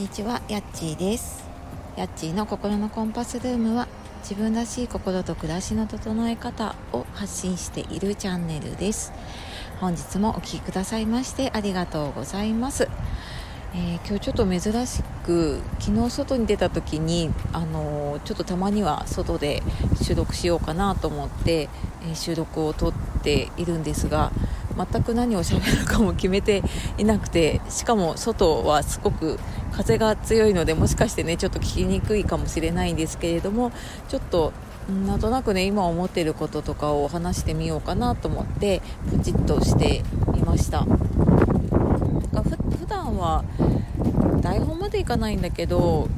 にちはやっちーです。やっちーの心のコンパスルームは自分らしい心と暮らしの整え方を発信しているチャンネルです。本日もお聴きくださいましてありがとうございます。えー、今日ちょっと珍しく昨日外に出た時に、あのー、ちょっとたまには外で収録しようかなと思って、えー、収録を撮っているんですが全く何を喋るかも決めていなくてしかも外はすごく風が強いのでもしかしてねちょっと聞きにくいかもしれないんですけれどもちょっとなんとなくね今思ってることとかを話してみようかなと思ってプチッとしてみました。なんか普段は台本までいかないんだけど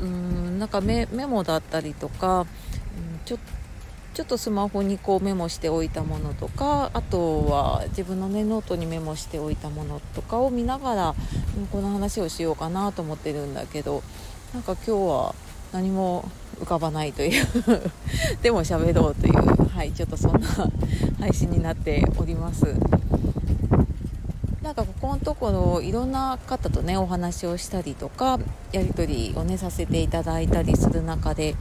うんなんかメモだったりとか、ちょっとちょっとスマホにこうメモしておいたものとかあとは自分の、ね、ノートにメモしておいたものとかを見ながらこの話をしようかなと思ってるんだけどなんか今日は何も浮かばないという でも喋ろうという、はい、ちょっとそんな配信になっております。なんかここのところいろんな方とねお話をしたりとかやり取りをねさせていただいたりする中で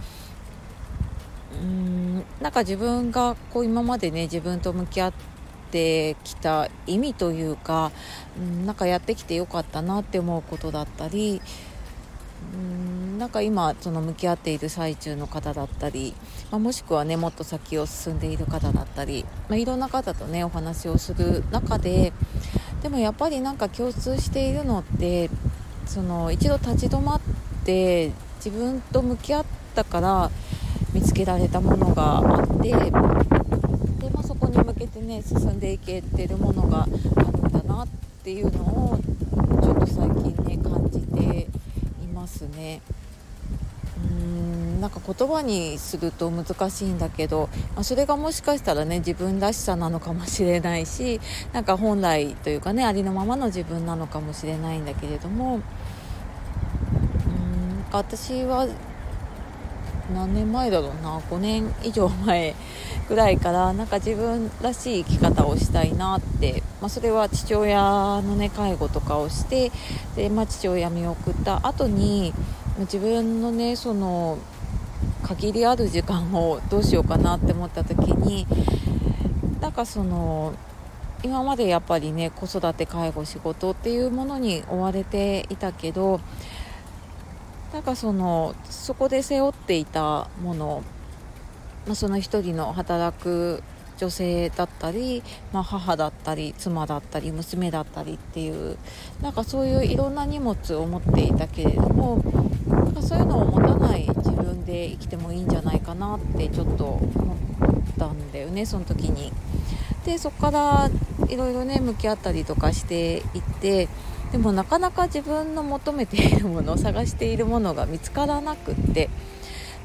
うんなんか自分がこう今までね自分と向き合ってきた意味というか、うん、なんかやってきてよかったなって思うことだったりうんなんか今その向き合っている最中の方だったり、まあ、もしくはねもっと先を進んでいる方だったり、まあ、いろんな方とねお話をする中ででもやっぱりなんか共通しているのってその一度立ち止まって自分と向き合ったから見つけられたものがあってで、まあ、そこに向けてね進んでいけてるものがあるんだなっていうのをちょっと最近ね感じていますね。うんなんか言葉にすると難しいんだけど、まあ、それがもしかしたらね自分らしさなのかもしれないしなんか本来というかねありのままの自分なのかもしれないんだけれどもうん私は何年前だろうな。5年以上前ぐらいからなんか自分らしい生き方をしたいなって、まあ、それは父親の、ね、介護とかをしてで、まあ、父親見送った後に自分のねその限りある時間をどうしようかなって思った時になんかその今までやっぱりね子育て介護仕事っていうものに追われていたけどなんかそのそこで背負っていたもの、まあ、その一人の働く女性だったり、まあ、母だったり妻だったり娘だったりっていうなんかそういういろんな荷物を持っていたけれどもなんかそういうのを持たない自分で生きてもいいんじゃないかなってちょっと思ったんだよねその時に。でそこからいろいろね向き合ったりとかしていってでもなかなか自分の求めているものを探しているものが見つからなくって。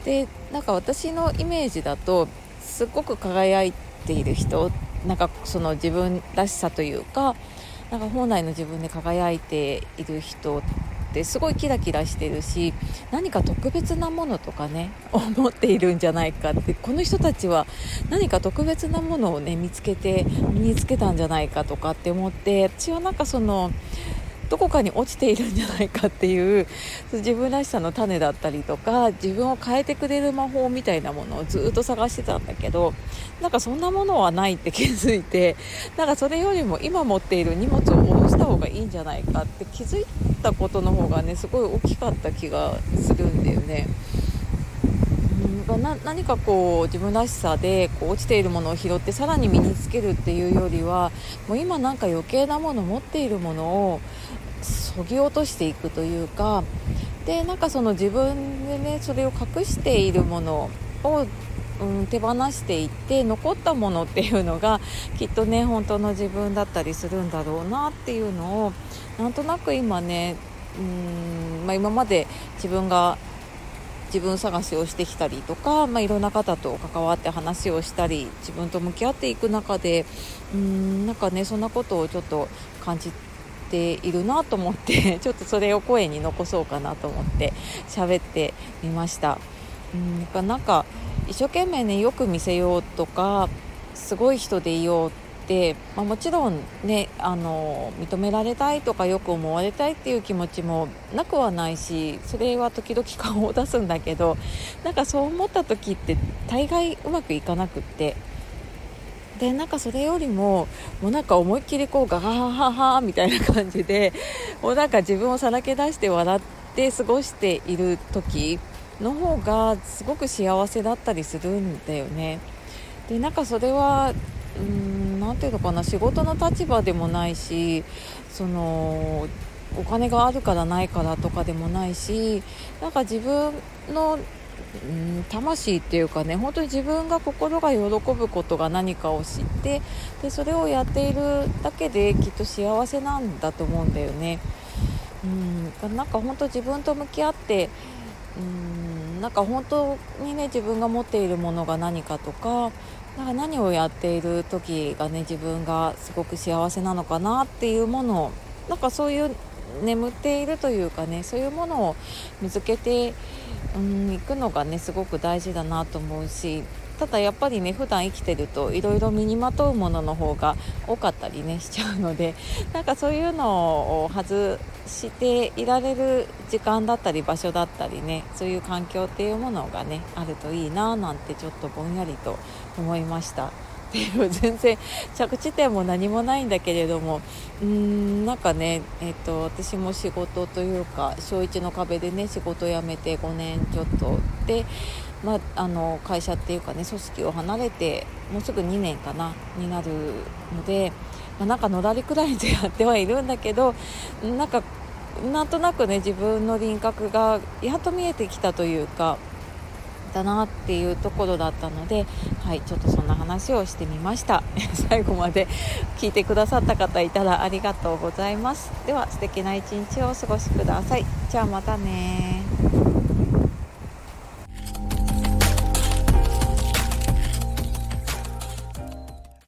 でなんか私のイメージだとすっごく輝いている人なんかその自分らしさというかなんか本来の自分で輝いている人ってすごいキラキラしてるし何か特別なものとかね 思っているんじゃないかってこの人たちは何か特別なものをね見つけて身につけたんじゃないかとかって思って私はなんかそのどこかに落ちているんじゃないかっていう自分らしさの種だったりとか自分を変えてくれる魔法みたいなものをずっと探してたんだけどなんかそんなものはないって気づいてなんかそれよりも今持っている荷物を下ろした方がいいんじゃないかって気づいたことの方がねすごい大きかった気がするんだよね。な何かこう自分らしさでこう落ちているものを拾ってさらに身につけるっていうよりはもう今なんか余計なもの持っているものをそぎ落としていくというかでなんかその自分でねそれを隠しているものを、うん、手放していって残ったものっていうのがきっとね本当の自分だったりするんだろうなっていうのをなんとなく今ねうん、まあ、今まで自分が自分探しをしてきたりとか、まあ、いろんな方と関わって話をしたり自分と向き合っていく中でうんなんかねそんなことをちょっと感じているなと思って ちょっとそれを声に残そうかなと思って喋ってみました。うんなんか一生懸命ねよく見せようとかすごい人でいようっ、まあ、もちろんねあの認められたいとかよく思われたいっていう気持ちもなくはないしそれは時々顔を出すんだけどなんかそう思った時って大概うまくいかなくってでなんかそれよりももうなんか思いっきりこうガハハハみたいな感じでもうなんか自分をさらけ出して笑って過ごしている時の方がすごく幸せだったりするんだよね。でなんかそれは何ていうのかな仕事の立場でもないしそのお金があるからないからとかでもないしなんか自分のうん魂っていうかね本当に自分が心が喜ぶことが何かを知ってでそれをやっているだけできっと幸せなんだと思うんだよね。うんなんか本当自分と向き合ってうんなんか本当にね自分が持っているものが何かとかなんか何をやっている時がね自分がすごく幸せなのかなっていうものをなんかそういう眠っているというかねそういうものを見つけてうんくのがねすごく大事だなと思うしただやっぱりね普段生きてるといろいろ身にまとうものの方が多かったりねしちゃうので なんかそういうのを外していられる時間だったり場所だったりねそういう環境っていうものがねあるといいななんてちょっとぼんやりと思いました。っていう全然着地点も何もないんだけれどもうーんなんかね、えーと、私も仕事というか小1の壁でね仕事辞めて5年ちょっとで、まあ、あの会社っていうかね組織を離れてもうすぐ2年かなになるので、まあ、なんかのらりくらいでやってはいるんだけどなんかなんとなくね自分の輪郭がやっと見えてきたというかだなっていうところだったので、はい、ちょっとそんな話をしてみました。最後まで 聞いてくださった方いたらありがとうございます。では素敵な一日をお過ごしください。じゃあまたね